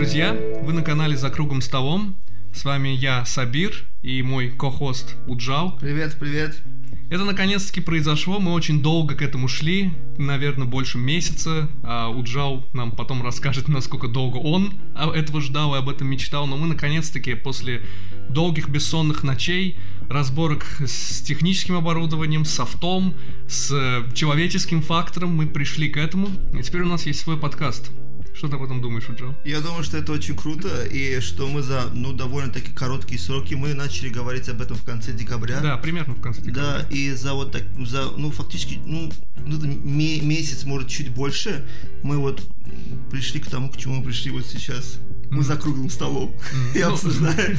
друзья! Вы на канале «За кругом столом». С вами я, Сабир, и мой ко-хост Уджал. Привет, привет. Это наконец-таки произошло, мы очень долго к этому шли, наверное, больше месяца, а Уджал нам потом расскажет, насколько долго он этого ждал и об этом мечтал, но мы наконец-таки после долгих бессонных ночей, разборок с техническим оборудованием, с софтом, с человеческим фактором, мы пришли к этому, и теперь у нас есть свой подкаст. Что ты об этом думаешь, Джо? Я думаю, что это очень круто, и что мы за, ну, довольно-таки короткие сроки, мы начали говорить об этом в конце декабря. Да, примерно в конце декабря. Да, и за вот так, за, ну, фактически, ну, месяц, может, чуть больше, мы вот пришли к тому, к чему мы пришли вот сейчас мы за круглым столом и обсуждаем.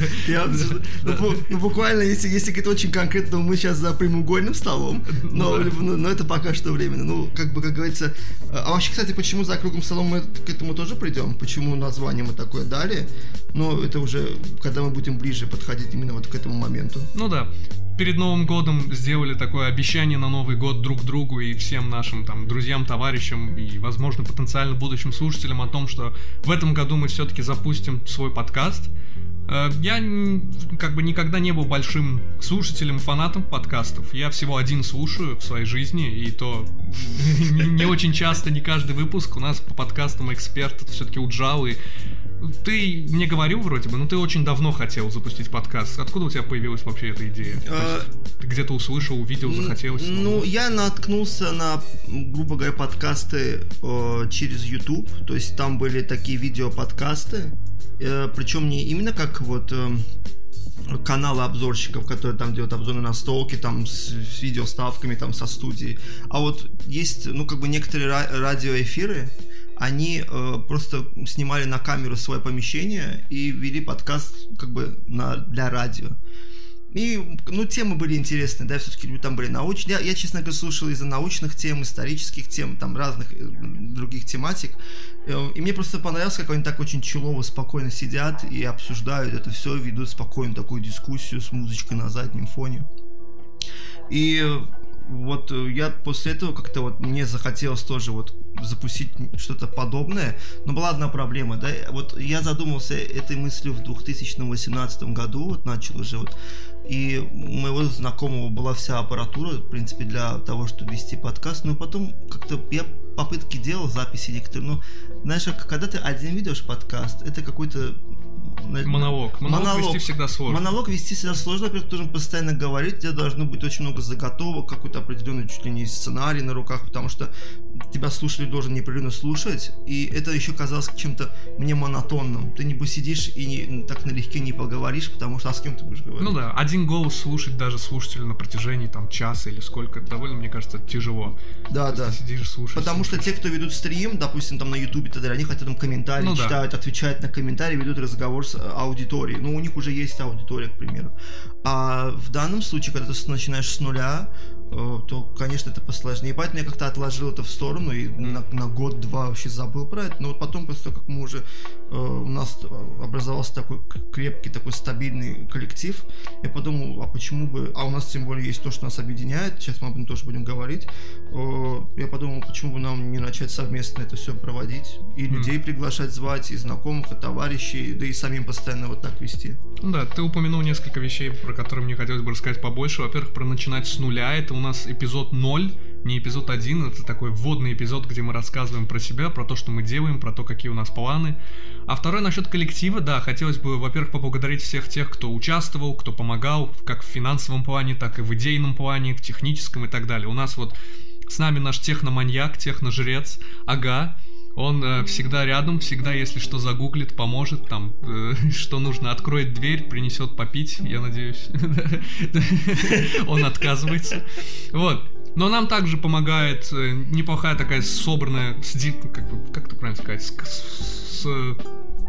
Ну, ну, буквально, если если говорить очень конкретно, мы сейчас за прямоугольным столом, но но это пока что временно. Ну, как бы, как говорится... А вообще, кстати, почему за круглым столом мы к этому тоже придем? Почему название мы такое дали? Но это уже, когда мы будем ближе подходить именно вот к этому моменту. Ну да перед Новым годом сделали такое обещание на Новый год друг другу и всем нашим там друзьям, товарищам и, возможно, потенциально будущим слушателям о том, что в этом году мы все-таки запустим свой подкаст. Э, я как бы никогда не был большим слушателем, фанатом подкастов. Я всего один слушаю в своей жизни, и то не очень часто, не каждый выпуск. У нас по подкастам эксперт все-таки Уджал, и ты мне говорил вроде бы, но ты очень давно хотел запустить подкаст. Откуда у тебя появилась вообще эта идея? А... Ты где-то услышал, увидел, захотелось? Ну, я наткнулся на, грубо говоря, подкасты э, через YouTube. То есть там были такие видео-подкасты. Э, причем не именно как вот... Э, каналы обзорщиков, которые там делают обзоры на столки, там с, с видеоставками, там со студией. А вот есть, ну, как бы некоторые ра- радиоэфиры, они э, просто снимали на камеру свое помещение и вели подкаст как бы на, для радио. И, ну, темы были интересные, да, все-таки там были научные. Я, я, честно говоря, слушал из-за научных тем, исторических тем, там разных э, других тематик. Э, и мне просто понравилось, как они так очень челово, спокойно сидят и обсуждают это все, ведут спокойно такую дискуссию с музычкой на заднем фоне. И вот э, я после этого как-то вот мне захотелось тоже вот запустить что-то подобное, но была одна проблема, да, вот я задумался этой мыслью в 2018 году, вот начал уже вот, и у моего знакомого была вся аппаратура, в принципе, для того, чтобы вести подкаст, но потом как-то я попытки делал, записи некоторые, но знаешь, когда ты один ведешь подкаст, это какой-то Монолог. Монолог. Монолог вести всегда сложно. Монолог вести всегда сложно, во-первых, ты должен постоянно говорить, тебе должно быть очень много заготовок, какой-то определенный чуть ли не сценарий на руках, потому что тебя слушатель должен непрерывно слушать, и это еще казалось чем-то мне монотонным. Ты не посидишь и не, так налегке не поговоришь, потому что а с кем ты будешь говорить? Ну да, один голос слушать даже слушателю на протяжении там часа или сколько, довольно, мне кажется, тяжело. Да, да. Ты сидишь слушаешь. Потому слушаешь. что те, кто ведут стрим, допустим, там на ютубе и так далее, они хотят там комментарии ну, читают, да. отвечают на комментарии, ведут разговор с аудиторией. Ну, у них уже есть аудитория, к примеру. А в данном случае, когда ты начинаешь с нуля, Э, то, конечно, это посложнее. Поэтому я как-то отложил это в сторону и на, на год-два вообще забыл про это. Но вот потом, того, как мы уже э, у нас образовался такой крепкий, такой стабильный коллектив, я подумал, а почему бы... А у нас тем более есть то, что нас объединяет, сейчас мы об этом тоже будем говорить. Э, я подумал, почему бы нам не начать совместно это все проводить, и людей приглашать, звать, и знакомых, и товарищей, да и самим постоянно вот так вести. Да, ты упомянул несколько вещей, про которые мне хотелось бы рассказать побольше. Во-первых, про начинать с нуля, это нас эпизод 0, не эпизод 1, это такой вводный эпизод, где мы рассказываем про себя, про то, что мы делаем, про то, какие у нас планы. А второй насчет коллектива, да, хотелось бы, во-первых, поблагодарить всех тех, кто участвовал, кто помогал, как в финансовом плане, так и в идейном плане, в техническом и так далее. У нас вот с нами наш техноманьяк, техножрец, ага, он э, всегда рядом, всегда, если что, загуглит, поможет, там, э, что нужно, откроет дверь, принесет попить, я надеюсь. Он отказывается. Вот. Но нам также помогает э, неплохая такая собранная, как, как это правильно сказать, с, с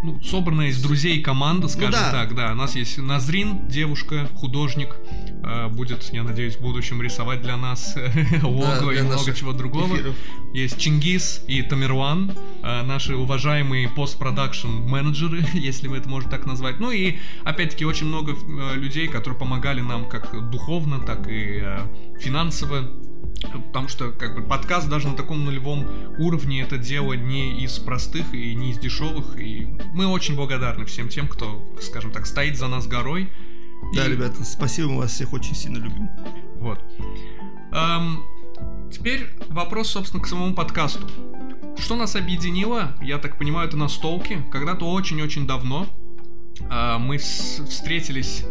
ну, собранная из друзей команда, скажем ну, да. так, да. У нас есть Назрин, девушка, художник, э, будет, я надеюсь, в будущем рисовать для нас лого да, и много чего другого. Эфиров. Есть Чингис и Тамирван, э, наши уважаемые постпродакшн менеджеры, если мы это можем так назвать. Ну и, опять-таки, очень много э, людей, которые помогали нам как духовно, так и финансово Потому что как бы подкаст даже на таком нулевом уровне это дело не из простых и не из дешевых. И мы очень благодарны всем тем, кто, скажем так, стоит за нас горой. Да, И- ребята, спасибо, мы вас всех очень сильно любим. Вот. Эм, теперь вопрос, собственно, к самому подкасту. Что нас объединило, я так понимаю, это настолки. Когда-то очень-очень давно мы с- встретились,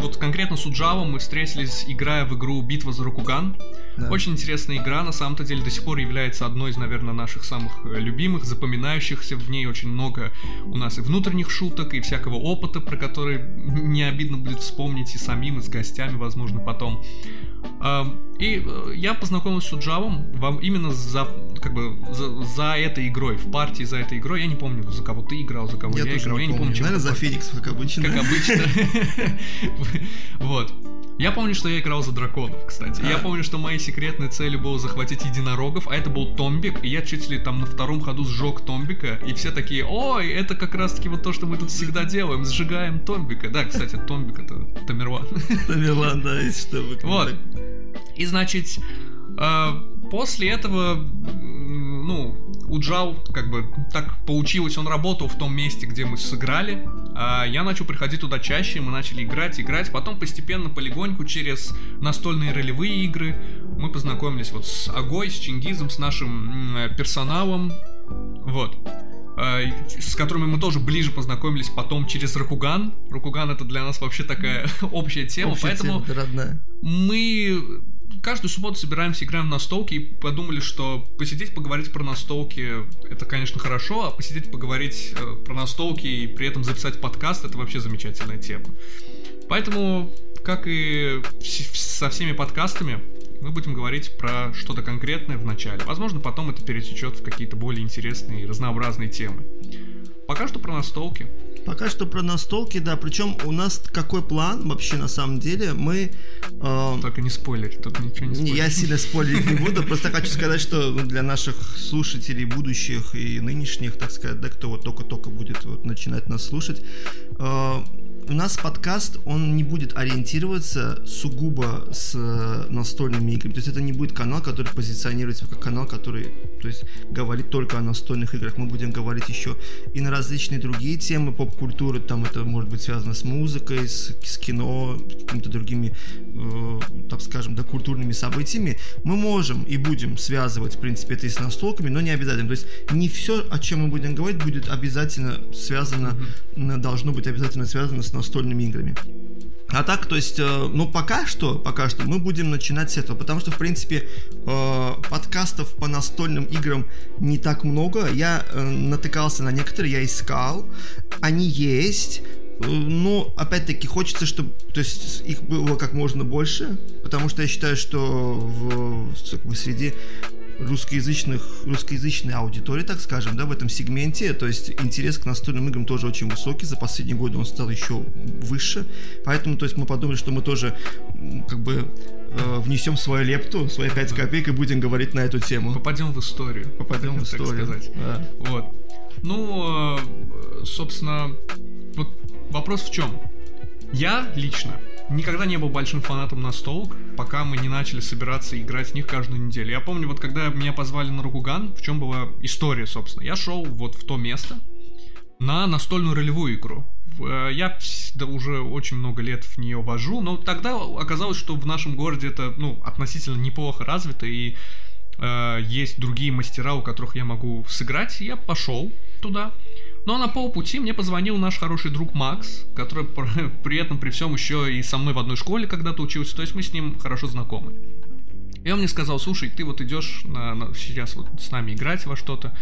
вот конкретно с Уджавом мы встретились, играя в игру «Битва за Рокуган». Да. Очень интересная игра, на самом-то деле до сих пор является одной из, наверное, наших самых э, любимых, запоминающихся. В ней очень много у нас и внутренних шуток, и всякого опыта, про который не обидно будет вспомнить и самим, и с гостями, возможно, потом. И э, я познакомился с Уджавом вам именно за, как бы, за, за этой игрой, в партии за этой игрой. Я не помню, за кого ты играл, за кого я, Я играл. не я не помню, Наверное, за. Феникс, как обычно. Как обычно. Вот. Я помню, что я играл за драконов, кстати. Я А. помню, что моей секретной целью было захватить единорогов, а это был Томбик, и я чуть ли там на втором ходу сжег Томбика, и все такие, ой, это как раз-таки вот то, что мы тут всегда делаем, сжигаем Томбика. Да, кстати, Томбик это Тамерлан. Тамерлан, да, если что. Вот. И значит, э, после этого, м, ну, Уджал, как бы, так получилось, он работал в том месте, где мы сыграли. А я начал приходить туда чаще, мы начали играть, играть. Потом постепенно, полегоньку, через настольные ролевые игры, мы познакомились вот с Агой, с Чингизом, с нашим м, персоналом. Вот. А, С которыми мы тоже ближе познакомились потом через Ракуган. Ракуган это для нас вообще такая общая тема, Общая поэтому тема, мы каждую субботу собираемся, играем в настолки и подумали, что посидеть, поговорить про настолки это, конечно, хорошо, а посидеть, поговорить э, про настолки и при этом записать подкаст это вообще замечательная тема. Поэтому, как и со всеми подкастами, мы будем говорить про что-то конкретное в начале. Возможно, потом это перетечет в какие-то более интересные и разнообразные темы. Пока что про настолки. Пока что про настолки, да. Причем у нас какой план вообще на самом деле? Мы... э, Только не спойлери, тут ничего не спойлери. я сильно спорить не буду, просто хочу сказать, что ну, для наших слушателей будущих и нынешних, так сказать, да, кто вот только-только будет вот начинать нас слушать, э, у нас подкаст, он не будет ориентироваться сугубо с э, настольными играми. То есть это не будет канал, который позиционируется как канал, который, то есть, говорит только о настольных играх. Мы будем говорить еще и на различные другие темы поп-культуры. Там это может быть связано с музыкой, с, с кино, какими-то другими, э, так скажем, да, культурными событиями. Мы можем и будем связывать, в принципе, это и с настолками, но не обязательно. То есть не все, о чем мы будем говорить, будет обязательно связано, м, должно быть обязательно связано с настольными играми. А так, то есть, э, ну пока что, пока что мы будем начинать с этого, потому что, в принципе, э, подкастов по настольным играм не так много. Я э, натыкался на некоторые, я искал, они есть. Но, опять-таки, хочется, чтобы то есть, их было как можно больше, потому что я считаю, что в, бы, среди русскоязычных, русскоязычной аудитории, так скажем, да, в этом сегменте. То есть интерес к настольным играм тоже очень высокий. За последние годы он стал еще выше. Поэтому, то есть мы подумали, что мы тоже как бы э, внесем свою лепту, свои 5 копеек и будем говорить на эту тему. Попадем в историю. Попадем в так историю. сказать. Да. Вот. Ну, э, собственно, вот вопрос в чем? Я лично никогда не был большим фанатом настолок, пока мы не начали собираться играть в них каждую неделю. Я помню, вот когда меня позвали на Рокуган, в чем была история, собственно. Я шел вот в то место на настольную ролевую игру. Э, Я да, уже очень много лет в нее вожу, но тогда оказалось, что в нашем городе это ну, относительно неплохо развито, и э, есть другие мастера, у которых я могу сыграть. Я пошел туда. Но на полпути мне позвонил наш хороший друг Макс, который пр- при этом при всем еще и со мной в одной школе когда-то учился, то есть мы с ним хорошо знакомы. И он мне сказал, слушай, ты вот идешь на- на- сейчас вот с нами играть во что-то,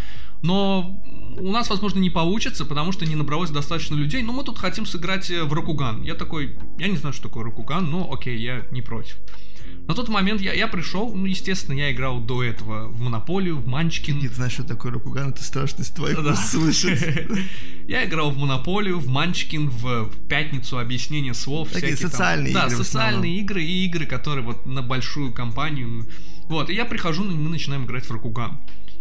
но у нас, возможно, не получится, потому что не набралось достаточно людей, но мы тут хотим сыграть э, в Рокуган. Я такой, я не знаю, что такое Рокуган, но окей, я не против. На тот момент я, я пришел, ну, естественно, я играл до этого в Монополию, в Манчкин. Не знаешь, что такое Рокуган, это страшно с твоих Да. уст слышать. Я играл в Монополию, в Манчкин, в, Пятницу, объяснение слов. Такие социальные Да, игры в социальные игры и игры, которые вот на большую компанию. Вот, и я прихожу, ну, и мы начинаем играть в Рокуган.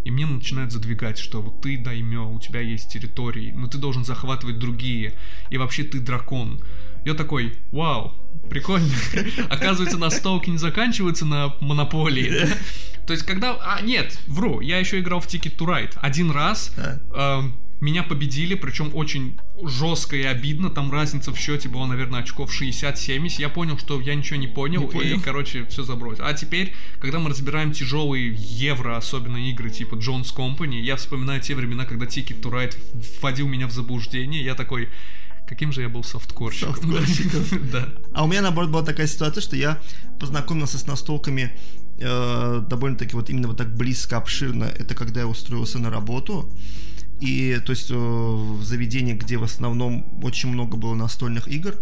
И мне начинают задвигать, что вот ты даймё, у тебя есть территории, но ты должен захватывать другие. И вообще ты дракон. Я такой, вау, прикольно. Оказывается, настолки не заканчиваются на монополии. Да? То есть, когда... А, нет, вру, я еще играл в Ticket to Ride. Один раз... А. Э, меня победили, причем очень жестко и обидно. Там разница в счете была, наверное, очков 60-70. Я понял, что я ничего не понял, не понял. и, короче, все забросил. А теперь, когда мы разбираем тяжелые евро, особенно игры типа Jones Company, я вспоминаю те времена, когда Ticket to Ride вводил меня в заблуждение. Я такой, Каким же я был софткорщиком. Софткорщиком. да. А у меня, наоборот, была такая ситуация, что я познакомился с настолками э, довольно-таки вот именно вот так близко, обширно. Это когда я устроился на работу. И то есть э, в заведении, где в основном очень много было настольных игр,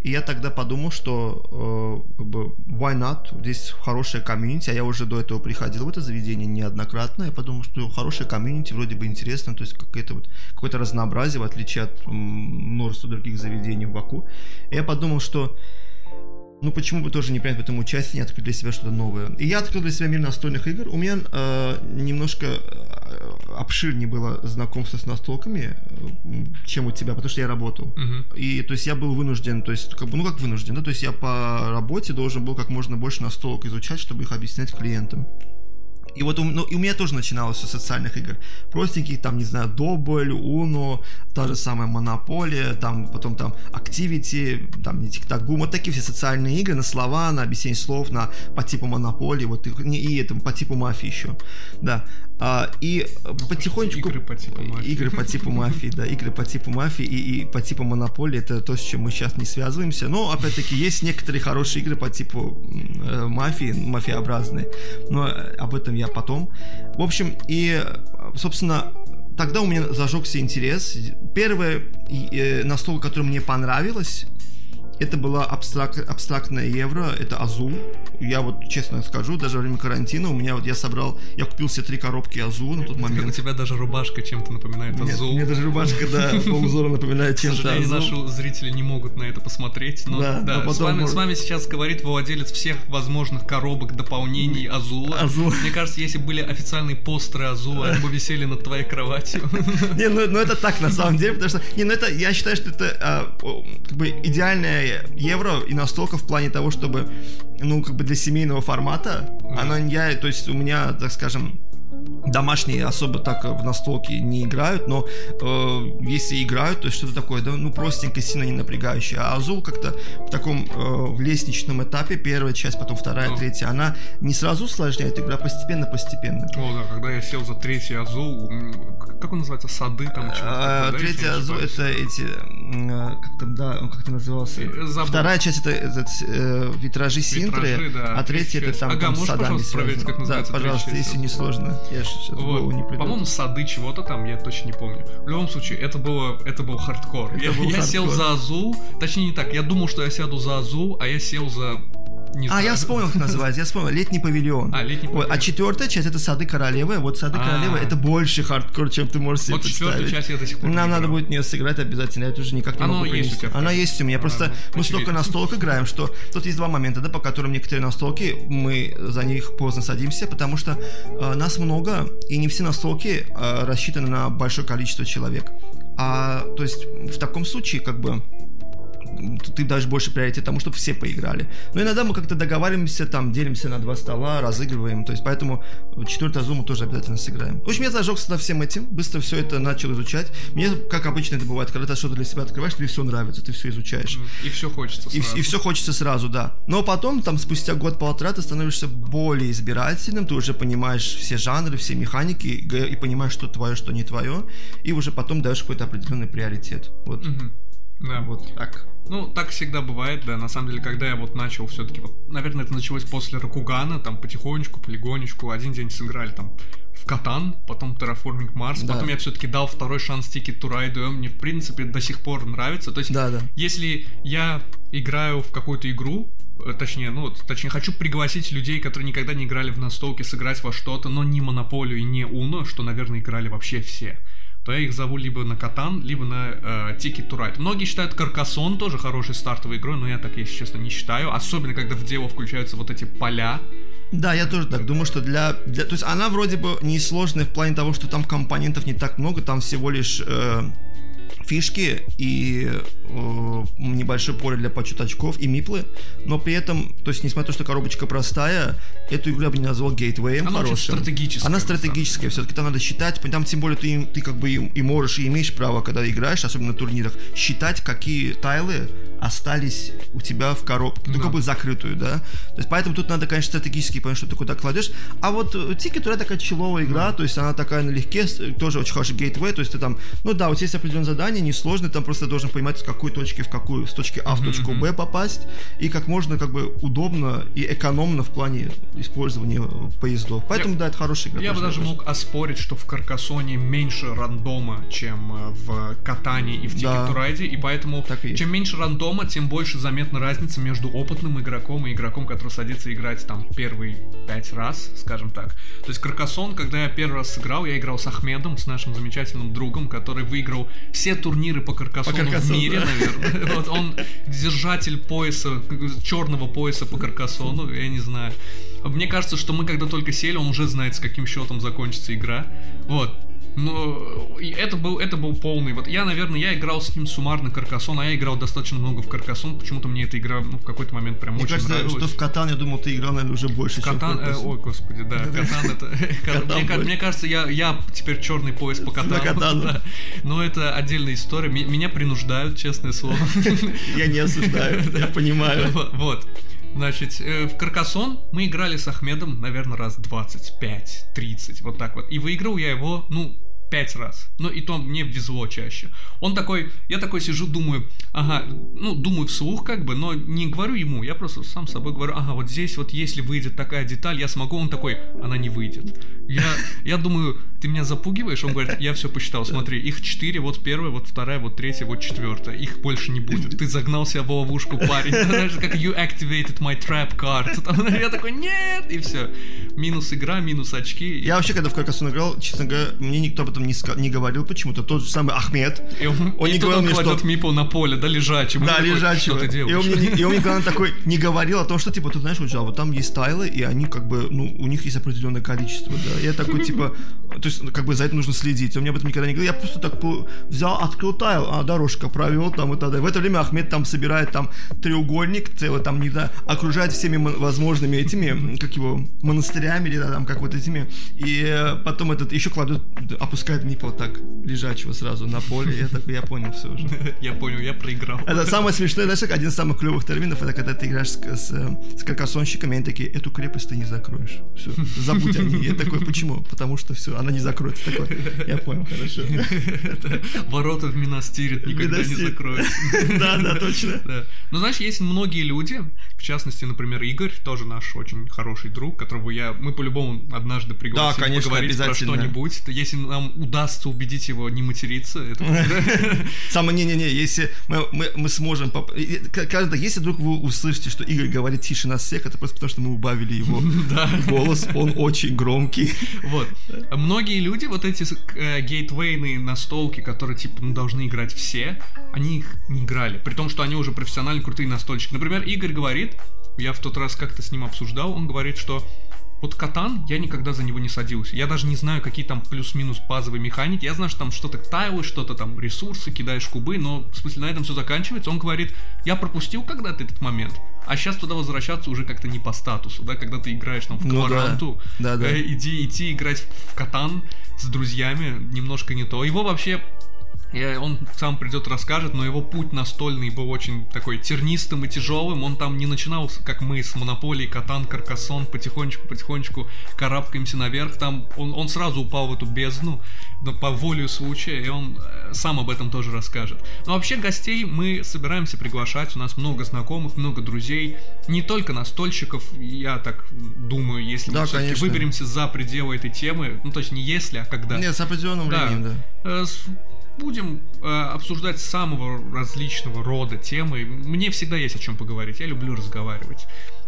и я тогда подумал, что э, как бы why not? Здесь хорошая комьюнити, а я уже до этого приходил в это заведение неоднократно. Я подумал, что хорошая комьюнити, вроде бы интересно, то есть какое-то вот какое-то разнообразие, в отличие от множества других заведений в Баку. И я подумал, что ну почему бы тоже не принять в этом участие, не открыть для себя что-то новое. И я открыл для себя мир настольных игр. У меня э, немножко э, обширнее было знакомство с настолками, э, чем у тебя, потому что я работал. Uh-huh. И то есть я был вынужден, то есть как бы, ну как вынужден, да, то есть я по работе должен был как можно больше настолок изучать, чтобы их объяснять клиентам. И вот у, ну, и у меня тоже начиналось с социальных игр. Простеньких, там, не знаю, Добль, Уно, та же самая Монополия, там, потом там Activity, там, не тик-так бум, вот такие все социальные игры на слова, на объяснение слов, на, по типу Монополии, вот, и, и это, по типу мафии еще, да. А, и потихонечку... Игры по типу мафии. Игры по типу мафии, да, игры по типу мафии и, и по типу Монополии, это то, с чем мы сейчас не связываемся, но, опять-таки, есть некоторые хорошие игры по типу э, мафии, мафиообразные, но об этом я потом. В общем, и, собственно, тогда у меня зажегся интерес. Первое э, настолка, которое мне понравилось, это была абстрак, абстрактная евро, это Азу. Я вот честно скажу, даже во время карантина у меня вот я собрал, я купил себе три коробки Азу на тот момент. У тебя даже рубашка чем-то напоминает Азу. Мне даже рубашка, да, по узору напоминает чем-то К сожалению, наши зрители не могут на это посмотреть, но да, да но с, вами, с вами сейчас говорит владелец всех возможных коробок, дополнений Азула. Азу. Мне кажется, если были официальные постеры Азула, они бы висели над твоей кроватью. Не, ну, ну это так на самом деле, потому что, не, ну это, я считаю, что это а, как бы идеальная евро и настолько в плане того, чтобы, ну, как бы для семейного формата, mm-hmm. она, я, то есть у меня, так скажем, домашние особо так в настолки не играют, но э, если играют, то что-то такое, да, ну, простенькое, сильно не напрягающее. А Азул как-то в таком э, в лестничном этапе, первая часть, потом вторая, oh. третья, она не сразу усложняет игра, постепенно-постепенно. О, да, когда я сел за третий Azul, как он называется, сады там? А, третий Azul это эти, э, как там, да, он как-то назывался? Э, забыл. Вторая часть это, это э, витражи Синтры, витражи, да, а третья это там, ага, там можешь, садами проверить, как называется Да, пожалуйста, если не сложно. Я сейчас вот. не По-моему, сады чего-то там, я точно не помню. В любом случае, это было, это был хардкор. Это я, был я хардкор. сел за Azul, точнее не так, я думал, что я сяду за Azul, а я сел за не а, знаю. я вспомнил, как называется, я вспомнил. Летний павильон. А, летний павильон. Вот, а четвертая часть это сады королевы. Вот сады а. королевы это больше хардкор, чем ты можешь себе вот представить. часть я до сих пор Нам надо будет нее сыграть обязательно. Я тоже никак не Оно могу есть принести. Она есть у меня. Просто мы столько настолок играем, что тут есть два момента, да, по которым некоторые настолки мы за них поздно садимся, потому что э, нас много, и не все настолки э, рассчитаны на большое количество человек. А, то есть в таком случае, как бы, ты дашь больше приоритет тому, чтобы все поиграли. Но иногда мы как-то договариваемся, там, делимся на два стола, разыгрываем. То есть, поэтому четвертый Азу мы тоже обязательно сыграем. В общем, я зажегся на всем этим, быстро все это начал изучать. Мне, как обычно это бывает, когда ты что-то для себя открываешь, тебе все нравится, ты все изучаешь. И все хочется сразу. И, и все хочется сразу, да. Но потом, там, спустя год-полтора, ты становишься более избирательным, ты уже понимаешь все жанры, все механики и, и понимаешь, что твое, что не твое, и уже потом даешь какой-то определенный приоритет. Вот. Угу. Да. Вот так. Ну, так всегда бывает, да. На самом деле, когда я вот начал все-таки, вот, наверное, это началось после Ракугана, там потихонечку, полигонечку, один день сыграли там в Катан, потом Terraforming Mars, да. потом я все-таки дал второй шанс Ticket to Ride, и он мне, в принципе, до сих пор нравится. То есть, да, да. если я играю в какую-то игру, э, точнее, ну, точнее, хочу пригласить людей, которые никогда не играли в настолки, сыграть во что-то, но не Монополию и не Уно, что, наверное, играли вообще все то я их зову либо на Катан, либо на э, Ticket to Ride. Многие считают Каркасон тоже хорошей стартовой игрой, но я так, если честно, не считаю. Особенно, когда в дело включаются вот эти поля. Да, я тоже так думаю, что для, для... То есть она вроде бы не сложная в плане того, что там компонентов не так много, там всего лишь... Э фишки и э, небольшое поле для подсчета очков и миплы, но при этом, то есть, несмотря на то, что коробочка простая, эту игру я бы не назвал гейтвеем Она хорошим. стратегическая. Она стратегическая, все-таки там надо считать, там тем более ты, ты как бы и, и можешь, и имеешь право, когда играешь, особенно на турнирах, считать, какие тайлы остались у тебя в коробке, ну, Да. как бы закрытую, да. То есть, поэтому тут надо, конечно, стратегически понять, что ты куда кладешь. А вот Ticket to Ride такая чилловая игра, то есть она такая налегке, тоже очень хороший gateway, то есть ты там, ну да, у тебя есть определенное задание, несложное, там просто должен понимать, с какой точки в какую, с точки А в точку Б попасть, и как можно как бы удобно и экономно в плане использования э, поездов. Поэтому, да, это хорошая игра. Я бы даже я мог оспорить, что в Каркасоне меньше рандома, чем э, в Катане и в Ticket Да. Ride, и поэтому Так и чем меньше рандома, тем больше заметна разница между опытным игроком и игроком, который садится играть там первый пять раз, скажем так. То есть Каркасон, когда я первый раз сыграл, я играл с Ахмедом, с нашим замечательным другом, который выиграл все турниры по Каркасону, По Каркасону, в мире, да. наверное. Вот он держатель пояса, черного пояса по Каркасону, я не знаю. Мне кажется, что мы когда только сели, он уже знает, с каким счетом закончится игра. Вот. Но это был, это был полный. Вот я, наверное, я играл с ним суммарно Каркасон, а я играл достаточно много в Каркасон. Почему-то мне эта игра ну, в какой-то момент прям Мне очень кажется, нравилась. что в Катан, я думал, ты играл, наверное, уже больше, чем Катан, э, Каркасон. ой, господи, да, Катан это... Мне, кажется, я, я теперь черный пояс по Катану. Да. Но это отдельная история. Ме- Меня принуждают, честное слово. Я не осуждаю, я понимаю. Вот. Значит, э, в Каркасон мы играли с Ахмедом, наверное, раз 25-30, вот так вот. И выиграл я его, ну, пять раз. Но и то мне везло чаще. Он такой, я такой сижу, думаю, ага, ну, думаю вслух как бы, но не говорю ему, я просто сам собой говорю, ага, вот здесь вот если выйдет такая деталь, я смогу, он такой, она не выйдет. Я, я думаю, ты меня запугиваешь? Он говорит, я все посчитал, смотри, их четыре, вот первая, вот вторая, вот третья, вот четвертая, их больше не будет. Ты загнал себя в ловушку, парень. Знаешь, как you activated my trap card. Я такой, нет, и все. Минус игра, минус очки. Я вообще, когда в Каркасон играл, честно говоря, мне никто об этом не, ска- не говорил почему-то. Тот же самый Ахмед. И он, Он и не говорил он мне, что- мипл на поле, да, лежачим. Да, ты И он, мне, не- и он мне никогда такой не говорил о том, что, типа, ты знаешь, вот, а вот там есть тайлы, и они, как бы, ну, у них есть определенное количество, да. Я такой, типа, то есть, как бы, за это нужно следить. Он мне об этом никогда не говорил. Я просто так по- взял, открыл тайл, а, дорожка провел там и так далее. В это время Ахмед там собирает там треугольник целый, там, не знаю, окружает всеми возможными этими, как его, монастырями или да, там, как вот этими. И э, потом этот еще кладет, опускает мипл вот так, лежачего сразу на поле. Я такой, я понял все уже. Я понял, я проиграл. Это самое смешное, знаешь, один из самых клевых терминов, это когда ты играешь с, с, с каркасонщиками, они такие, эту крепость ты не закроешь. Все, забудь о ней. Я такой, почему? Потому что все, она не закроется. Такой, я понял, хорошо. Ворота в Минастирит никогда не закроются. Да, да, точно. Да. Ну, знаешь, есть многие люди, в частности, например, Игорь, тоже наш очень хороший друг, которого я, мы по-любому однажды пригласим Да, конечно, поговорить про что-нибудь. Если нам удастся убедить его не материться. Самое, не-не-не, если мы, мы, мы сможем... поп- Каждый, если вдруг вы услышите, что Игорь говорит тише нас всех, это просто потому, что мы убавили его голос, он очень громкий. Вот. Многие люди, вот эти э, гейтвейные настолки, которые, типа, ну, должны играть все, они их не играли. При том, что они уже профессионально крутые настольщики. Например, Игорь говорит, я в тот раз как-то с ним обсуждал, он говорит, что вот Катан, я никогда за него не садился. Я даже не знаю, какие там плюс-минус базовые механики. Я знаю, что там что-то тайлы, что-то там ресурсы, кидаешь кубы, но в смысле на этом все заканчивается. Он говорит, я пропустил когда-то этот момент, а сейчас туда возвращаться уже как-то не по статусу, да, когда ты играешь там в Ну да. Кваранту, Да, да. э, иди, идти играть в Катан с друзьями немножко не то. Его вообще э, он сам придет расскажет, но его путь настольный был очень такой тернистым и тяжелым. Он там не начинал, как мы, с Монополии, Катан, Каркасон, потихонечку-потихонечку карабкаемся наверх. Там он, он сразу упал в эту бездну, но по воле случая, и он э, сам об этом тоже расскажет. Но вообще гостей мы собираемся приглашать, у нас много знакомых, много друзей, не только настольщиков, я так думаю, если Да, мы все-таки выберемся за пределы этой темы, ну точнее, если, а когда. Нет, с определенным Да. временем, да. Э, с- Будем э, обсуждать самого различного рода темы. Мне всегда есть о чем поговорить. Я люблю разговаривать.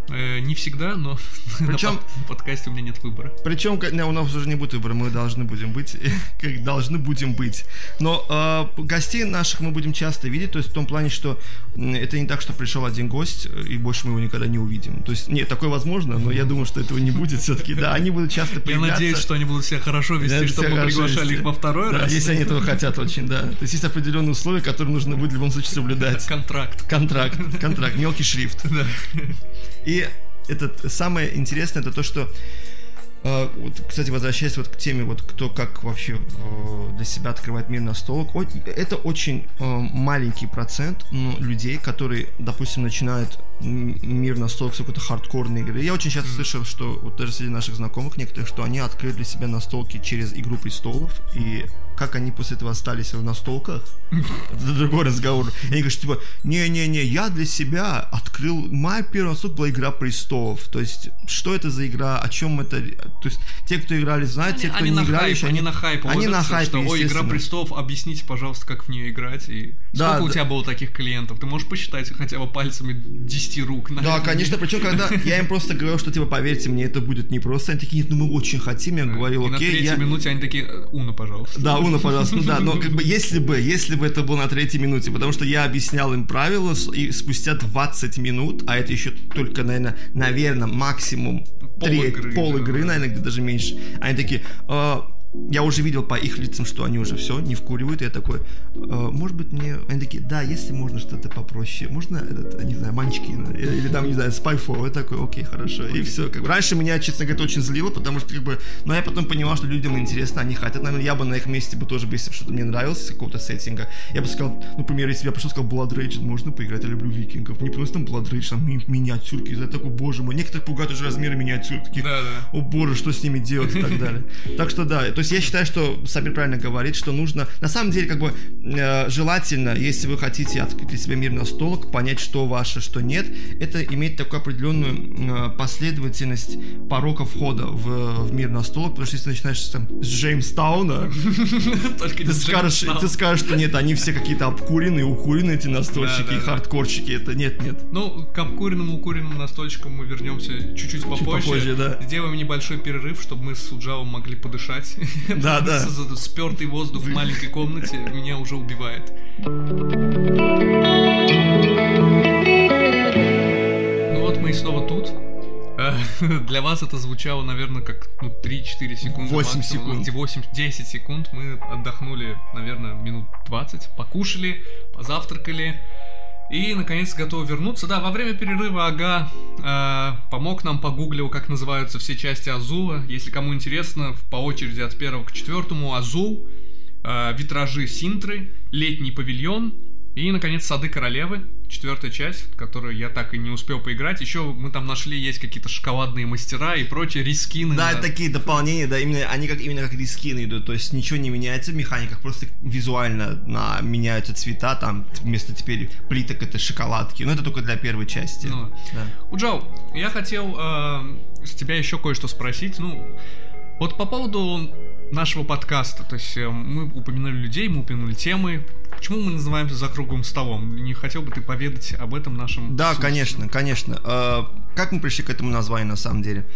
Э, не всегда, но Причем- на под- подкасте у меня нет выбора. Причем не, у нас уже не будет выбора, мы должны будем быть, как должны будем быть. Но э, гостей наших мы будем часто видеть, то есть в том плане, что это не так, что пришел один гость, э, и больше мы его никогда не увидим. То есть, нет, такое возможно, но я думаю, что этого не будет все-таки. Да, они будут часто Я появляться. надеюсь, что они будут себя хорошо вести, чтобы мы приглашали вести. их во второй Да, раз. если они этого хотят очень, да. То есть есть определенные условия, которые нужно будет в любом случае соблюдать. Контракт. Контракт, контракт, мелкий шрифт. Да. И это самое интересное, это то, что э, вот, кстати, возвращаясь вот к теме, вот кто как вообще э, для себя открывает мир настолок, о- это очень э, маленький процент ну, людей, которые, допустим, начинают мир настолок с какой-то хардкорной игры. Я очень часто слышал, что вот даже среди наших знакомых некоторых, что они открыли для себя настолки через Игру престолов, и как они после этого остались в настолках, это другой разговор. И они говорят, типа, не-не-не, я для себя открыл, моя первая настолка была Игра престолов. То есть, что это за игра, о чем это... То есть, те, кто играли, знают, те, кто они не на играли, хайп, еще они на хайп Они на хайпе, что, ой, Игра престолов, объясните, пожалуйста, как в нее играть. И Да, сколько у да. тебя было таких клиентов? Ты можешь посчитать хотя бы пальцами 10 рук? Да, наверное? конечно, причем, когда я им просто говорил, что, типа, поверьте мне, это будет непросто, они такие, нет, ну мы очень хотим, я говорил, И на окей, третьей я... минуте они такие, «Э, Уна, пожалуйста. Да, Уна, пожалуйста, ну да, но как бы если бы, если бы это было на третьей минуте, потому что я объяснял им правила, и спустя 20 минут, а это еще только, наверное, наверное, максимум Пол треть, игры, пол да. игры, наверное, где даже меньше, они такие, «А, я уже видел по их лицам, что они уже все, не вкуривают, я такой, «А, может быть мне, они такие, да, если можно что-то попроще, можно, этот, не знаю, манчкин, или, или там, не знаю, Spyfall, я такой, окей, хорошо, и все, как бы, раньше меня, честно говоря, очень злило, потому что, как бы, но я потом понимал, что людям интересно, они хотят, наверное, я бы на их месте бы тоже, если бы что-то мне нравилось из какого-то сеттинга, я бы сказал, например, если бы я пришел сказал, Blood Rage, можно поиграть, я люблю викингов, не просто там Blood Rage, там ми- миниатюрки, я такой, боже мой, некоторых пугают уже размеры миниатюр, такие, Да, да. о боже, что с ними делать? и так далее. Так что да, то есть я считаю, что Сабир правильно говорит, что нужно, на самом деле, как бы э, желательно, если вы хотите открыть для себя мир настолок, понять, что ваше, что нет, это иметь такую определенную э, последовательность порока входа в, в мир настолок, потому что если ты начинаешь там, с Джеймстауна, ты скажешь, ты скажешь, что нет, они все какие-то обкуренные, укуренные эти настольщики хардкорщики, это нет, нет. Ну, к обкуренному укуренным настольщикам мы вернемся чуть-чуть попозже. попозже, да. Сделаем небольшой перерыв, чтобы мы с Уджавом могли подышать. Да, да. Спертый воздух в маленькой комнате меня уже убивает. Ну вот мы и снова тут. Для вас это звучало, наверное, как ну, 3-4 секунды. Восемь максимум. секунд. 8-10 секунд. Мы отдохнули, наверное, минут 20, покушали, позавтракали. И, наконец, готовы вернуться. Да, во время перерыва Ага э, помог нам, погуглил, как называются все части Азула. Если кому интересно, по очереди от первого к четвертому Азул, э, витражи Синтры, летний павильон и, наконец, сады королевы. Четвертая часть, которую я так и не успел поиграть. Еще мы там нашли, есть какие-то шоколадные мастера и прочие рискины. Да, это такие дополнения, да, именно они как именно как рискины идут, то есть ничего не меняется в механиках, просто визуально на, меняются цвета, там вместо теперь плиток это шоколадки, но это только для первой части. Ну, Да. Уджау, я хотел э, с тебя еще кое-что спросить. Ну, вот по поводу нашего подкаста, то есть э, мы упомянули людей, мы упомянули темы. Почему мы называемся за круглым столом? Не хотел бы ты поведать об этом нашим Да, слушателям? конечно, конечно. Э, как мы пришли к этому названию на самом деле?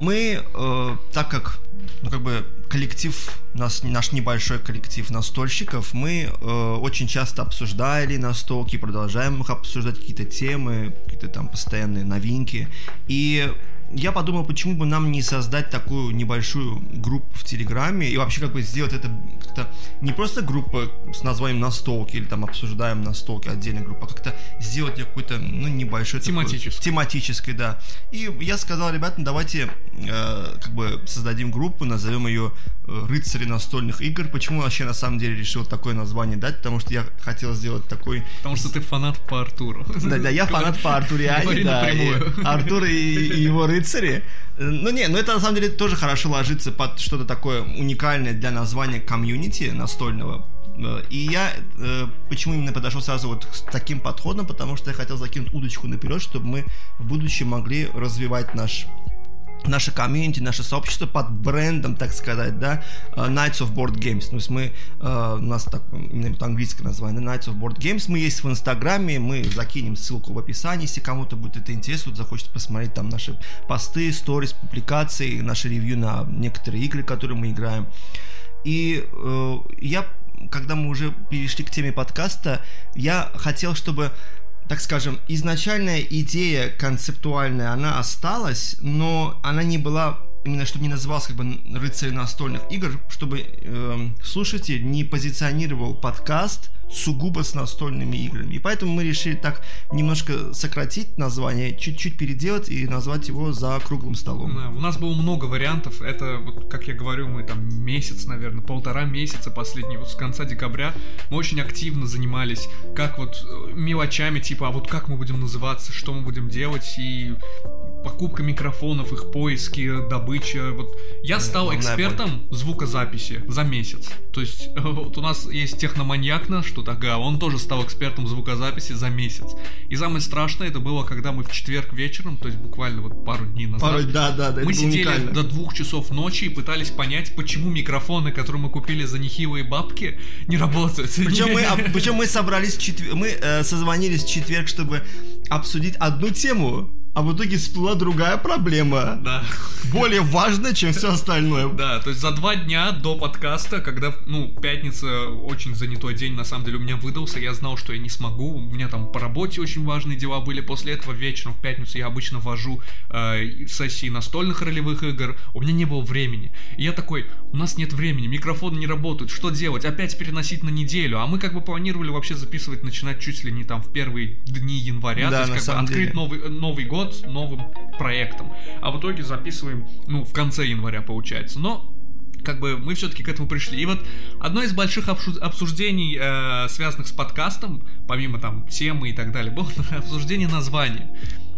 Мы, э, так как, ну как бы коллектив, нас, наш небольшой коллектив настольщиков, мы э, очень часто обсуждали настолки, продолжаем их обсуждать какие-то темы, какие-то там постоянные новинки. И я подумал, почему бы нам не создать такую небольшую группу в Телеграме и вообще как бы сделать это как-то не просто группа с названием настолки или там обсуждаем настолки отдельная группа, а как-то сделать её какой-то ну небольшой такой- Тематической. да. И я сказал, ребята, давайте э, как бы создадим группу, назовем ее э, рыцари настольных игр. Почему вообще на самом деле решил такое название дать? Потому что я хотел сделать такой Потому что ты фанат по Артуру. да, да, я фанат по Артуриане, да. Артур и его рыцари. Э, Ну не, ну это на самом деле тоже хорошо ложится под что-то такое уникальное для названия комьюнити настольного. Э, И я э, почему именно подошел сразу вот с таким подходом, потому что я хотел закинуть удочку наперед, чтобы мы в будущем могли развивать наш наше комьюнити, наше сообщество под брендом, так сказать, да, э, Knights of Board Games. То есть мы, э, у нас так, именно английское название, Knights of Board Games. Мы есть в Инстаграме, мы закинем ссылку в описании, если кому-то будет это интересно, захочет посмотреть там наши посты, сторис, публикации, наши ревью на некоторые игры, которые мы играем. И э, я, когда мы уже перешли к теме подкаста, я хотел, чтобы так скажем, изначальная идея концептуальная, она осталась, но она не была именно чтобы не назывался как бы рыцарь настольных игр, чтобы э, слушатель не позиционировал подкаст сугубо с настольными играми. И поэтому мы решили так немножко сократить название, чуть-чуть переделать и назвать его за круглым столом. Да, у нас было много вариантов. Это, вот, как я говорю, мы там месяц, наверное, полтора месяца последний, вот с конца декабря мы очень активно занимались как вот э, мелочами, типа, а вот как мы будем называться, что мы будем делать, и покупка микрофонов, их поиски, добыча. Вот я стал экспертом звукозаписи за месяц. То есть вот у нас есть техноманьяк наш, тут, ага, он тоже стал экспертом звукозаписи за месяц. И самое страшное это было, когда мы в четверг вечером, то есть буквально вот пару дней назад, пару, да, да, да, мы сидели уникально. до двух часов ночи и пытались понять, почему микрофоны, которые мы купили за нехилые бабки, не работают. Причем мы, причем мы собрались, мы э, созвонились в четверг, чтобы обсудить одну тему, а в итоге всплыла другая проблема. Да. Более важная, чем все остальное. Да, то есть за два дня до подкаста, когда, ну, пятница очень занятой день, на самом деле, у меня выдался, я знал, что я не смогу, у меня там по работе очень важные дела были, после этого вечером в пятницу я обычно вожу э, сессии настольных ролевых игр, у меня не было времени. И я такой, у нас нет времени, микрофоны не работают, что делать? Опять переносить на неделю, а мы как бы планировали вообще записывать, начинать чуть ли не там в первые дни января, да, то есть как бы открыть новый, Новый год, год новым проектом. А в итоге записываем, ну, в конце января получается. Но как бы мы все-таки к этому пришли. И вот одно из больших обсуждений, э, связанных с подкастом, помимо там темы и так далее, было обсуждение названия.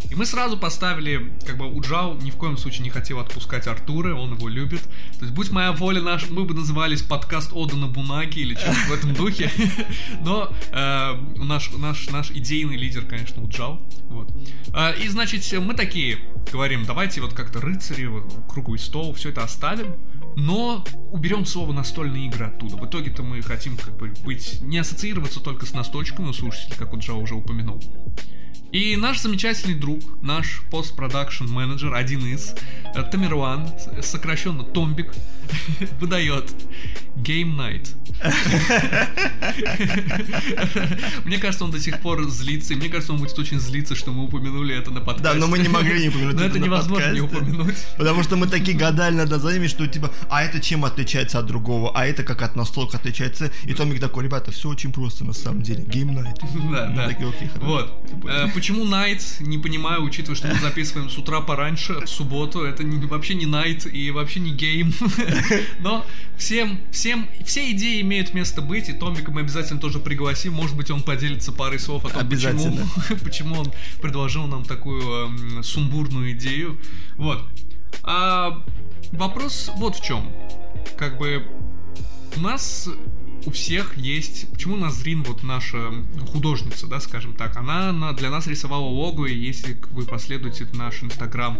И мы сразу поставили, как бы Уджау ни в коем случае не хотел отпускать Артура, он его любит. То есть, будь моя воля, наш, мы бы назывались подкаст Ода на Бунаки или что-то в этом духе. Но э, наш, наш, наш идейный лидер, конечно, Уджау. Вот. Э, и, значит, мы такие говорим, давайте вот как-то рыцари, вот, круглый стол, все это оставим но уберем слово настольные игры оттуда. В итоге-то мы хотим как бы быть не ассоциироваться только с настольчиками у слушателей, как вот Джо уже упомянул. И наш замечательный друг, наш постпродакшн менеджер, один из, э, Тамерлан, сокращенно Томбик, выдает Game Night. Мне кажется, он до сих пор злится, и мне кажется, он будет очень злиться, что мы упомянули это на подкасте. Да, но мы не могли не упомянуть Но это невозможно не упомянуть. Потому что мы такие гадали над названиями, что типа, а это чем отличается от другого, а это как от настолок отличается. И Томик такой, ребята, все очень просто на самом деле. Game Night. Да, да. Вот. Э, почему Night? Не понимаю, учитывая, что мы записываем с утра пораньше, в субботу. Это вообще не Night и вообще не Game. Но всем, всем, все идеи имеют место быть, и Томика мы обязательно тоже пригласим. Может быть, он поделится парой слов о том, почему, почему он предложил нам такую э, сумбурную идею. Вот. А вопрос вот в чем. Как бы у нас у всех есть... Почему Назрин, вот наша художница, да, скажем так, она, она для нас рисовала лого, и если вы последуете наш инстаграм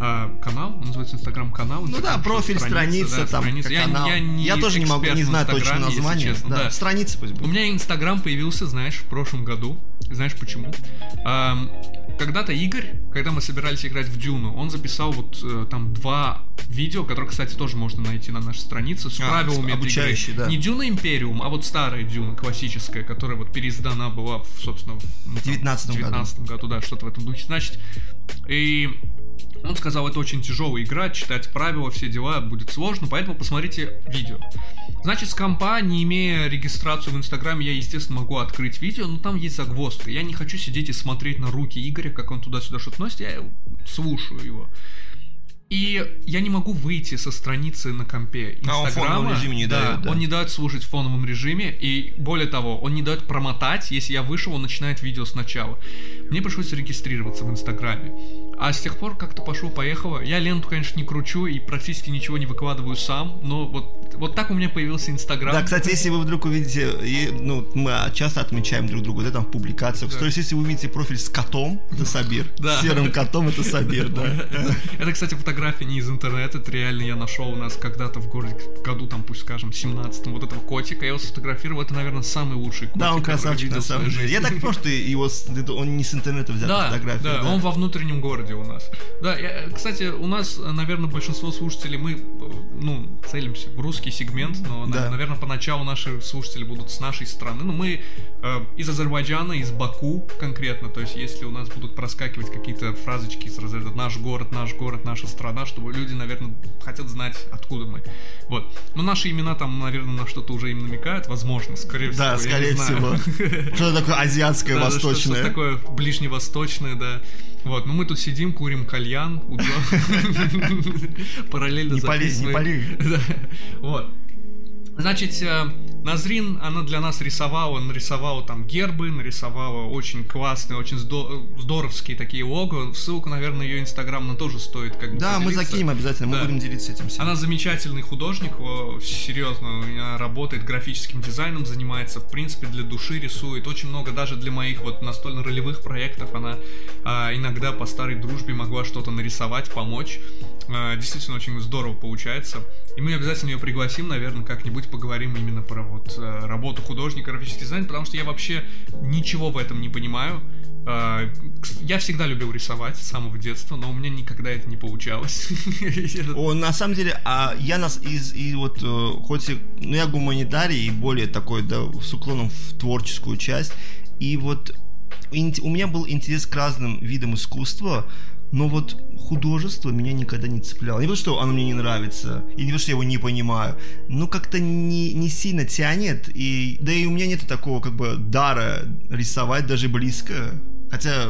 э, канал, он называется инстаграм канал. Ну да, профиль, страница, да, там, страница. Я, канал. Я, не я тоже не могу, не знаю точно название. Честно, да. да. Страница пусть будет. У меня инстаграм появился, знаешь, в прошлом году. Знаешь почему? Э, когда-то Игорь, когда мы собирались играть в Дюну, он записал вот э, там два видео, которые, кстати, тоже можно найти на нашей странице, с а, правилами обучающие, игры. Да. Не Дюна Империум, а вот старая Дюна, классическая, которая вот переиздана была, в, собственно, в 19 году. году, да, что-то в этом духе. Значит, и он сказал, это очень тяжелая игра, читать правила, все дела будет сложно, поэтому посмотрите видео. Значит, с компа, не имея регистрацию в Инстаграме, я, естественно, могу открыть видео, но там есть загвоздка. Я не хочу сидеть и смотреть на руки Игоря, как он туда-сюда что-то носит, я слушаю его. И я не могу выйти со страницы на компе Инстаграма. А он в фоновом режиме не да, дает, да? он не дает слушать в фоновом режиме, и более того, он не дает промотать, если я вышел, он начинает видео сначала. Мне пришлось зарегистрироваться в Инстаграме. А с тех пор как-то пошло-поехало. Я ленту, конечно, не кручу и практически ничего не выкладываю сам, но вот, вот так у меня появился Инстаграм. Да, кстати, если вы вдруг увидите, и, ну, мы часто отмечаем друг друга, да, там в публикациях. Да. То есть, если вы увидите профиль с котом, это Сабир. Да. С серым котом, это Сабир, да. Это, кстати, фотография фотография не из интернета, это реально я нашел у нас когда-то в городе, в году, там, пусть скажем, 17-м, вот этого котика, я его сфотографировал, это, наверное, самый лучший котик. Да, он красавчик на самом деле. Я так просто его, он не с интернета взял да, фотографию. Да, да, он во внутреннем городе у нас. Да, я, кстати, у нас, наверное, большинство слушателей, мы, ну, целимся в русский сегмент, но, да. наверное, поначалу наши слушатели будут с нашей страны, но мы э, из Азербайджана, из Баку конкретно, то есть если у нас будут проскакивать какие-то фразочки из разряда «наш город», «наш город», «наша страна», чтобы люди, наверное, хотят знать, откуда мы. Вот. Но наши имена там, наверное, на что-то уже им намекают, возможно, скорее всего. Да, скорее всего. Что такое азиатское, восточное? Что такое ближневосточное, да. Вот, ну мы тут сидим, курим кальян, параллельно записываем. Не полей, не полей. Вот. Значит, э, Назрин, она для нас рисовала, нарисовала там гербы, нарисовала очень классные, очень здоровские такие лого. Ссылку, наверное, ее инстаграм на тоже стоит как бы Да, поделиться. мы закинем обязательно, да. мы будем делиться этим всем. Она замечательный художник, серьезно, она работает графическим дизайном, занимается, в принципе, для души рисует. Очень много даже для моих вот настольно-ролевых проектов она а, иногда по старой дружбе могла что-то нарисовать, помочь. А, действительно очень здорово получается. И мы обязательно ее пригласим, наверное, как-нибудь поговорим именно про вот э, работу художника, графический дизайн, потому что я вообще ничего в этом не понимаю. Э, я всегда любил рисовать с самого детства, но у меня никогда это не получалось. О, на самом деле, а я нас из и вот э, хоть ну я гуманитарий и более такой да с уклоном в творческую часть, и вот у меня был интерес к разным видам искусства, но вот художество меня никогда не цепляло. Не потому, что оно мне не нравится, и не потому, что я его не понимаю, но как-то не, не сильно тянет, и да и у меня нет такого как бы дара рисовать даже близко. Хотя,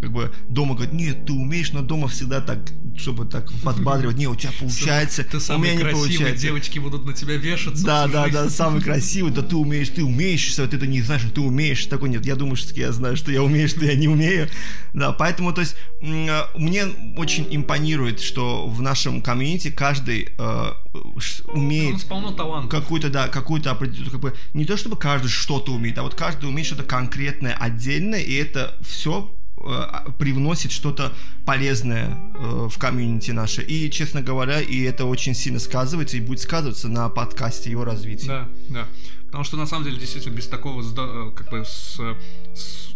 как бы, дома говорят, нет, ты умеешь, но дома всегда так, чтобы так подбадривать, не, у тебя получается, ты самый у меня не получается. девочки будут на тебя вешаться. Да, да, да, самый красивый, да ты умеешь, ты умеешь, что ты это не знаешь, что ты умеешь, такой нет, я думаю, что я знаю, что я умею, что я не умею, да, поэтому, то есть, мне очень импонирует, что в нашем комьюнити каждый э, умеет какую-то, да, какую-то определенную, как бы, не то чтобы каждый что-то умеет, а вот каждый умеет что-то конкретное, отдельное, и это все э, привносит что-то полезное э, в комьюнити наше. И, честно говоря, и это очень сильно сказывается и будет сказываться на подкасте его развития. Да, да. Потому что на самом деле действительно без такого э, как бы с, с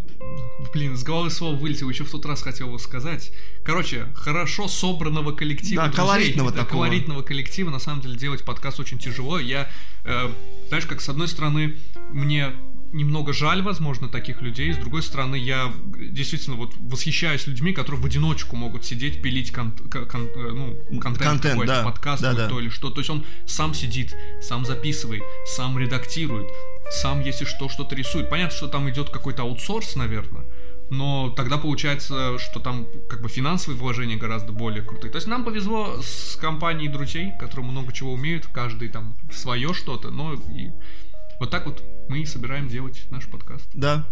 Блин, с головы слово вылетело, еще в тот раз хотел его сказать. Короче, хорошо собранного коллектива. Да, друзей, колоритного да, такого. Колоритного коллектива, на самом деле, делать подкаст очень тяжело. Я, э, знаешь, как с одной стороны, мне немного жаль, возможно, таких людей. С другой стороны, я действительно вот восхищаюсь людьми, которые в одиночку могут сидеть, пилить кон- кон- э, ну, контент, контент какой-то, да. подкаст да, да. то или что. То есть он сам сидит, сам записывает, сам редактирует, сам, если что, что-то рисует. Понятно, что там идет какой-то аутсорс, наверное, но тогда получается, что там как бы финансовые вложения гораздо более крутые. То есть нам повезло с компанией друзей, которые много чего умеют, каждый там свое что-то, но и вот так вот мы и собираем делать наш подкаст. Да.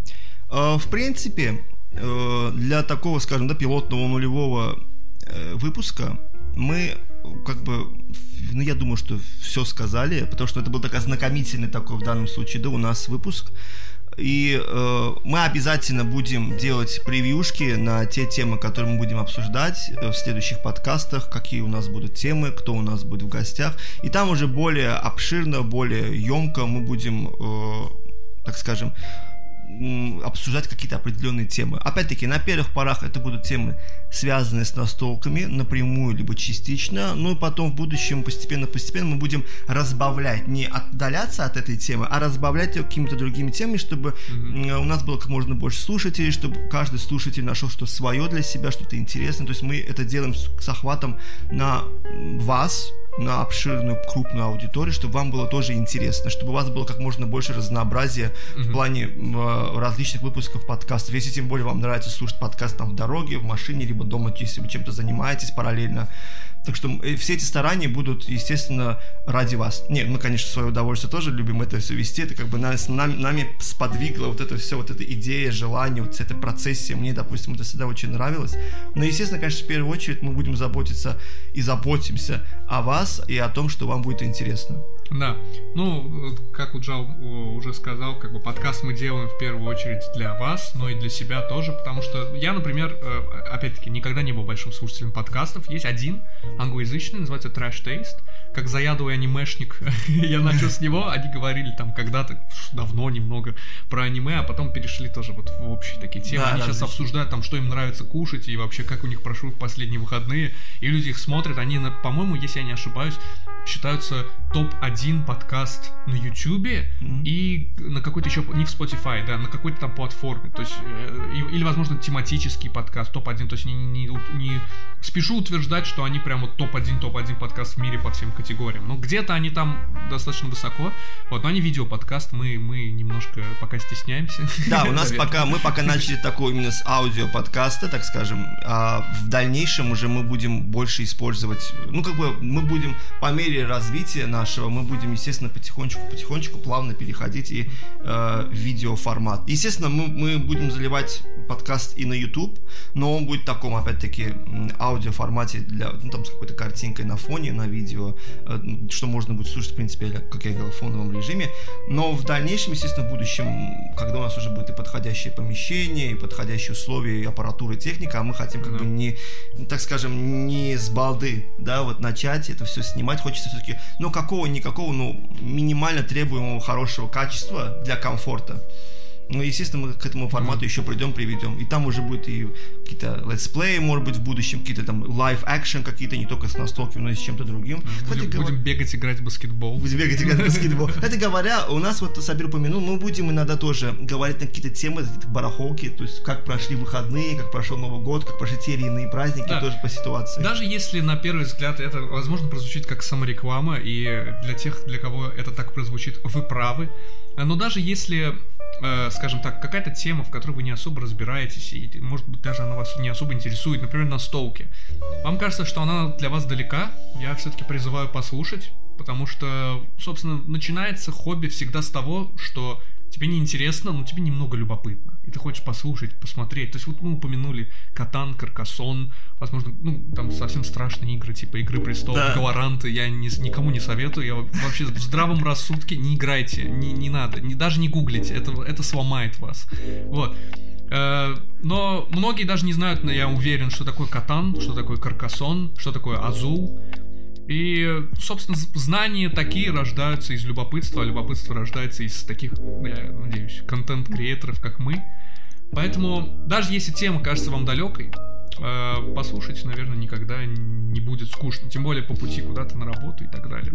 А, в принципе, э, для такого, скажем, да, пилотного нулевого э, выпуска мы как бы, ну, я думаю, что все сказали, потому что это был такой ознакомительный такой в данном случае, да, у нас выпуск. И э, мы обязательно будем делать превьюшки на те темы, которые мы будем обсуждать э, в следующих подкастах, какие у нас будут темы, кто у нас будет в гостях. И там уже более обширно, более емко мы будем, э, так скажем, обсуждать какие-то определенные темы. Опять-таки, на первых порах это будут темы, связанные с настолками, напрямую либо частично, ну и потом в будущем постепенно-постепенно мы будем разбавлять, не отдаляться от этой темы, а разбавлять ее какими-то другими темами, чтобы mm-hmm. у нас было как можно больше слушателей, чтобы каждый слушатель нашел что-то свое для себя, что-то интересное. То есть мы это делаем с охватом на вас, на обширную, крупную аудиторию, чтобы вам было тоже интересно, чтобы у вас было как можно больше разнообразия mm-hmm. в плане э, различных выпусков подкастов. Если тем более вам нравится слушать подкаст там в дороге, в машине, либо дома, если вы чем-то занимаетесь параллельно, так что э, все эти старания будут, естественно, ради вас. Нет, мы, конечно, свое удовольствие тоже любим это все вести. Это как бы нас, нами, нами сподвигло вот это все, вот эта идея, желание, вот эта процессия. Мне, допустим, это всегда очень нравилось. Но, естественно, конечно, в первую очередь мы будем заботиться и заботимся о вас и о том, что вам будет интересно. Да, ну, как Уджал уже сказал, как бы подкаст мы делаем в первую очередь для вас, но и для себя тоже, потому что я, например, э, опять-таки, никогда не был большим слушателем подкастов. Есть один англоязычный, называется Trash Taste. Как заядлый анимешник, я начал с него, они говорили там когда-то, давно немного, про аниме, а потом перешли тоже вот в общие такие темы. Да, они да, сейчас обсуждают там, что им нравится кушать и вообще как у них прошли последние выходные. И люди их смотрят, они, по-моему, если я не ошибаюсь, считаются топ-1 подкаст на Ютубе Мгм. и на какой-то еще, не в Spotify, да, на какой-то там платформе. То есть, э, или, возможно, тематический подкаст, топ-1. То есть, не, не, не спешу утверждать, что они прям вот топ-1, топ-1 подкаст в мире по всем категориям. Но где-то они там достаточно высоко. Вот, но они видеоподкаст, мы, мы немножко пока стесняемся. Да, у нас пока мы пока начали такой именно с аудио подкаста, так скажем, а в дальнейшем уже мы будем больше использовать, ну как бы мы будем по мере развития нашего, мы будем естественно потихонечку, потихонечку плавно переходить и э, в видеоформат. Естественно, мы, мы будем заливать подкаст и на YouTube, но он будет в таком, опять-таки, аудиоформате для, ну там с какой-то картинкой на фоне, на видео, э, что можно будет слушать, в принципе, как я говорил, в фоновом режиме. Но в дальнейшем, естественно, в будущем, когда у нас уже будет и подходящее помещение, и подходящие условия, и аппаратура, и техника, а мы хотим как Да. бы не, так скажем, не с балды, да, вот начать это все снимать. Хочется все-таки, ну, какого-никакого, ну, минимально требуемого хорошего качества для комфорта. Ну, естественно, мы к этому формату еще придем, приведем. И там уже будет и какие-то летсплеи, может быть, в будущем, какие-то там action какие-то, не только с настолками, но и с чем-то другим. Кстати, Будем, говоря- будем бегать, играть в баскетбол. Будем бегать играть в баскетбол. Кстати говоря, у нас вот Сабир упомянул, мы будем иногда тоже говорить на какие-то темы, барахолки, то есть как прошли выходные, как прошел Новый год, как прошли те или иные праздники, Да. тоже по ситуации. Даже если на первый взгляд это, возможно, прозвучит как самореклама, и для тех, для кого это так прозвучит, вы правы. Но даже если, э, скажем так, какая-то тема, в которой вы не особо разбираетесь, и, может быть, даже она вас не особо интересует, например, настолки, вам кажется, что она для вас далека, я все-таки призываю послушать, потому что, собственно, начинается хобби всегда с того, что тебе не интересно, но тебе немного любопытно. И ты хочешь послушать, посмотреть. То есть вот мы упомянули Катан, Каркасон, возможно, ну, там совсем страшные игры, типа Игры престолов, Да. Галаранты, я не- никому не советую. Я вообще в здравом рассудке не играйте, не, не надо, не, даже не гуглите, это, это сломает вас. Вот. Э, Но многие даже не знают, но я уверен, что такое Катан, что такое Каркасон, что такое Азул. И, собственно, знания такие рождаются из любопытства, а любопытство рождается из таких, я надеюсь, контент-креаторов, как мы. Поэтому, даже если тема кажется вам далекой, э, послушать, наверное, никогда не будет скучно. Тем более по пути куда-то на работу и так далее.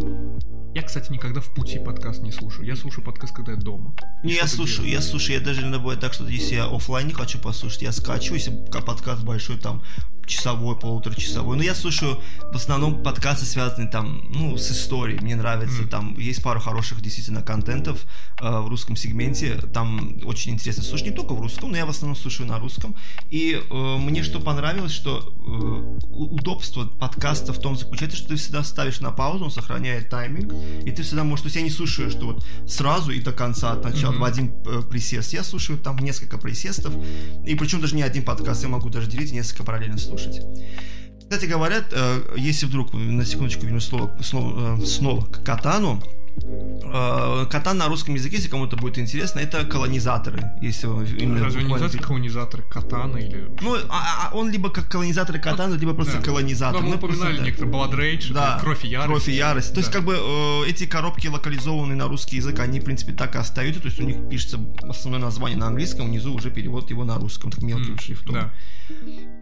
Я, кстати, никогда в пути подкаст не слушаю. Я слушаю подкаст, когда я дома. Не, я слушаю, делаю. я слушаю, я даже иногда бывает так, что если я оффлайн не хочу послушать, я скачу, если ка- подкаст большой, там, часовой, полуторачасовой. Но я слушаю в основном подкасты, связанные там, ну, с историей. Мне нравится, Мгм. там есть пару хороших действительно контентов э, в русском сегменте. Там очень интересно слушать не только в русском, но я в основном слушаю на русском. И э, мне что понравилось, что э, удобство подкаста в том заключается, что ты всегда ставишь на паузу, он сохраняет тайминг, и ты всегда можешь, то есть я не слушаю, что вот сразу и до конца, от начала Мгм. в один э, присест. Я слушаю там несколько присестов, и причем даже не один подкаст, я могу даже делить несколько параллельно слушать. Кстати говоря, э, если вдруг, на секундочку вернусь слово, снова, э, к катану, э, катан на русском языке, если кому-то будет интересно, это колонизаторы. Если именно Разве не называется колонизаторы Катана или... Ну, а- а он либо как колонизаторы катана, либо просто Да. колонизатор. Ну, мы Ну, упоминали некоторые Blood Rage, Да, Кровь и Ярость. Кровь и ярость. То есть, как бы э, эти коробки локализованные на русский язык, они, в принципе, так и остаются. То есть у них пишется основное название на английском, внизу уже перевод его на русском, так мелким М, шрифтом. Да.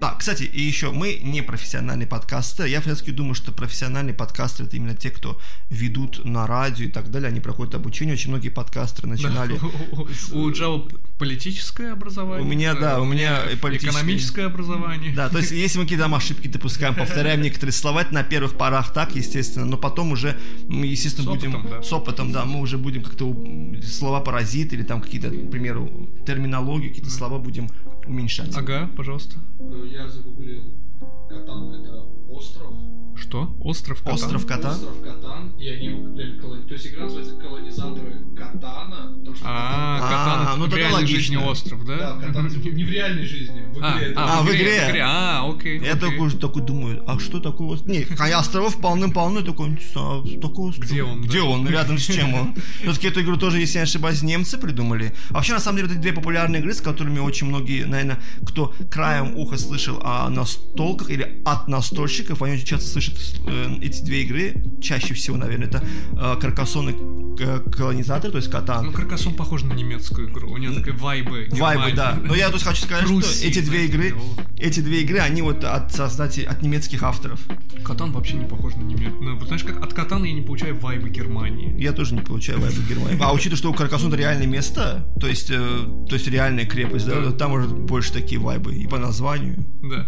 Да, кстати, и еще мы не профессиональные подкастеры. Я все-таки думаю, что профессиональные подкастеры это именно те, кто ведут на радио и так далее. Они проходят обучение. Очень многие подкастеры начинали. У- Джао политическое образование. У меня, да, у меня политическое. Экономическое образование. Да, то есть если мы какие-то там ошибки допускаем, повторяем некоторые слова, это на первых порах так, естественно, но потом уже мы, естественно, будем с опытом, да, мы уже будем как-то слова паразиты или там какие-то, к примеру, терминологию, какие-то слова будем уменьшать. Ага, пожалуйста. Я загуглил Катан это остров. Что? Остров Катан? Остров Катан? Остров Катан. И они употребляли колони... То есть игра называется колонизаторы Катана, потому что А, А, Катана ну в тогда реальной логично. жизни остров, Да, да? Катана типа, не в реальной жизни, в А, игре. это А, в игре. в игре. А, окей. Я такой, такой думаю, а что такое? вот- Не, а островов полным-полно, такой, а, такой остров. Где он, Где да? он? Рядом с чем он? Все-таки эту игру тоже, если я не ошибаюсь, немцы придумали. А вообще, на самом деле, это две популярные игры, с которыми очень многие, наверное, кто краем уха слышал о настолках или от настольщиков, они очень часто слышат э, эти две игры. Чаще всего, наверное, это э, Каркасон и э, Колонизатор, то есть Катан. Ну, Каркасон похож на немецкую игру. У него такая вайбы. Вайбы, да. Но я тут хочу сказать, что Пруссии, эти две игры, эти две игры, они вот от создателей, от немецких авторов. Катан вообще не похож на немецкую. Ну, знаешь, как от Катана я не получаю вайбы Германии. Я тоже не получаю вайбы Германии. А учитывая, что у Каркасона реальное место, то есть, э, то есть реальная крепость, да, Да. там может больше такие вайбы и по названию. Да.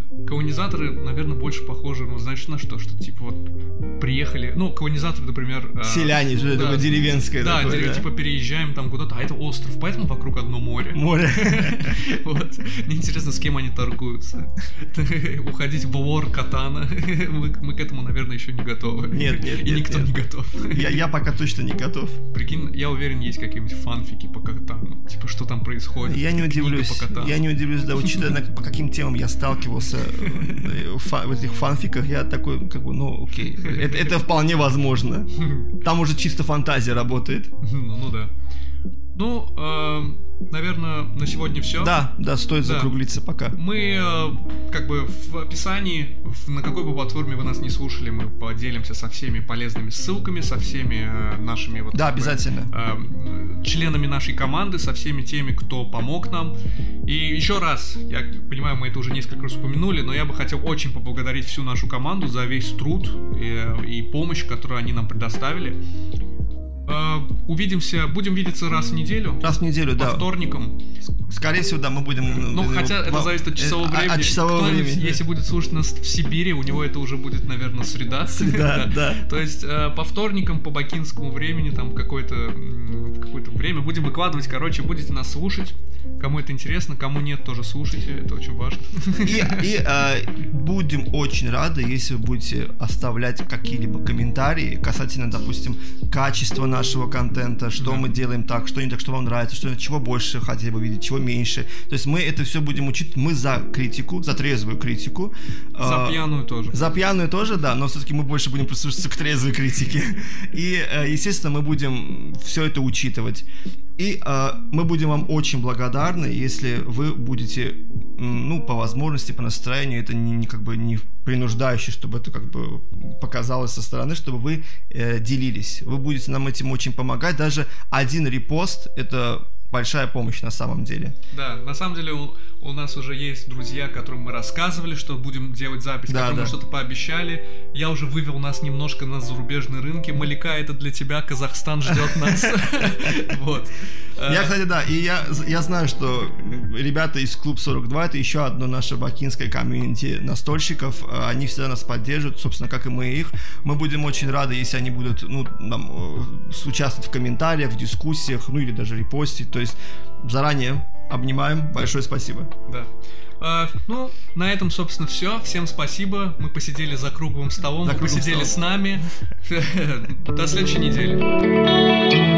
Колонизаторы, наверное, больше похожи, ну, знаешь, на что? Что, типа, вот, приехали... Ну, колонизаторы, например... э, Селяне, что да. такое деревенское Да, такое, дерев- типа, переезжаем там куда-то, а это остров, поэтому вокруг одно море. Море. Вот. Мне интересно, с кем они торгуются. Уходить в лор катана. Мы, к этому, наверное, еще не готовы. Нет, нет, И никто не готов. Я, пока точно не готов. Прикинь, я уверен, есть какие-нибудь фанфики по катану. Типа, что там происходит. Я не удивлюсь. Я не удивлюсь, да, учитывая, по каким темам я сталкивался э, в этих фанфиках, я такой, как бы, ну, окей, это, это вполне возможно. Там уже чисто фантазия работает. Ну, ну да. Ну, эм, наверное, на сегодня все. Да, да, стоит Да. закруглиться пока. Мы, э, как бы, в описании, в- на какой бы платформе вы нас не слушали, мы поделимся со всеми полезными ссылками, со всеми э, нашими вот... Да, как бы, обязательно. э, членами нашей команды, со всеми теми, кто помог нам. И еще раз, я понимаю, мы это уже несколько раз упомянули, но я бы хотел очень поблагодарить всю нашу команду за весь труд и, и помощь, которую они нам предоставили. Э, Увидимся, будем видеться раз в неделю. Раз в неделю, По да. вторникам. Скорее всего, да, мы будем... Ну, э, хотя это зависит от часового э, времени. От часового Кто-нибудь, времени. Если будет слушать нас в Сибири, у него это уже будет, наверное, среда. Да, да. То есть э, по вторникам, по бакинскому времени, там какое-то какое-то время будем выкладывать. Короче, будете нас слушать. Кому это интересно, кому нет, тоже слушайте. Это очень важно. И, и, э, будем очень рады, если вы будете оставлять какие-либо комментарии касательно, допустим, качества нашего контента, что Да. мы делаем так, что не так, что вам нравится, что чего больше хотели бы видеть, чего меньше. То есть мы это все будем учить, мы за критику, за трезвую критику. За Э, пьяную тоже. За пьяную тоже, да, но все-таки мы больше будем прислушиваться к трезвой критике. И, э, естественно, мы будем все это учитывать. И э, мы будем вам очень благодарны, если вы будете, ну, по возможности, по настроению, это не, не как бы не принуждающе, чтобы это как бы показалось со стороны, чтобы вы э, делились. Вы будете нам этим очень помогать. Даже один репост это большая помощь на самом деле. Да, на самом деле у, у нас уже есть друзья, которым мы рассказывали, что будем делать запись, Да, которым да. мы что-то пообещали. Я уже вывел нас немножко на зарубежные рынки. Маляка, это для тебя, Казахстан ждет нас. Вот. Э, Я, кстати, да, и я, я знаю, что ребята из Клуб 42, это еще одно наше бакинское комьюнити настольщиков, э, они всегда нас поддерживают, собственно, как и мы их. Мы будем очень рады, если они будут, ну, нам, э, участвовать в комментариях, в дискуссиях, ну, или даже репостить, то есть заранее обнимаем, большое спасибо. Да. А, ну, на этом, собственно, все. Всем спасибо. Мы посидели за круглым столом, За вы круглым посидели столом. с нами. До следующей недели.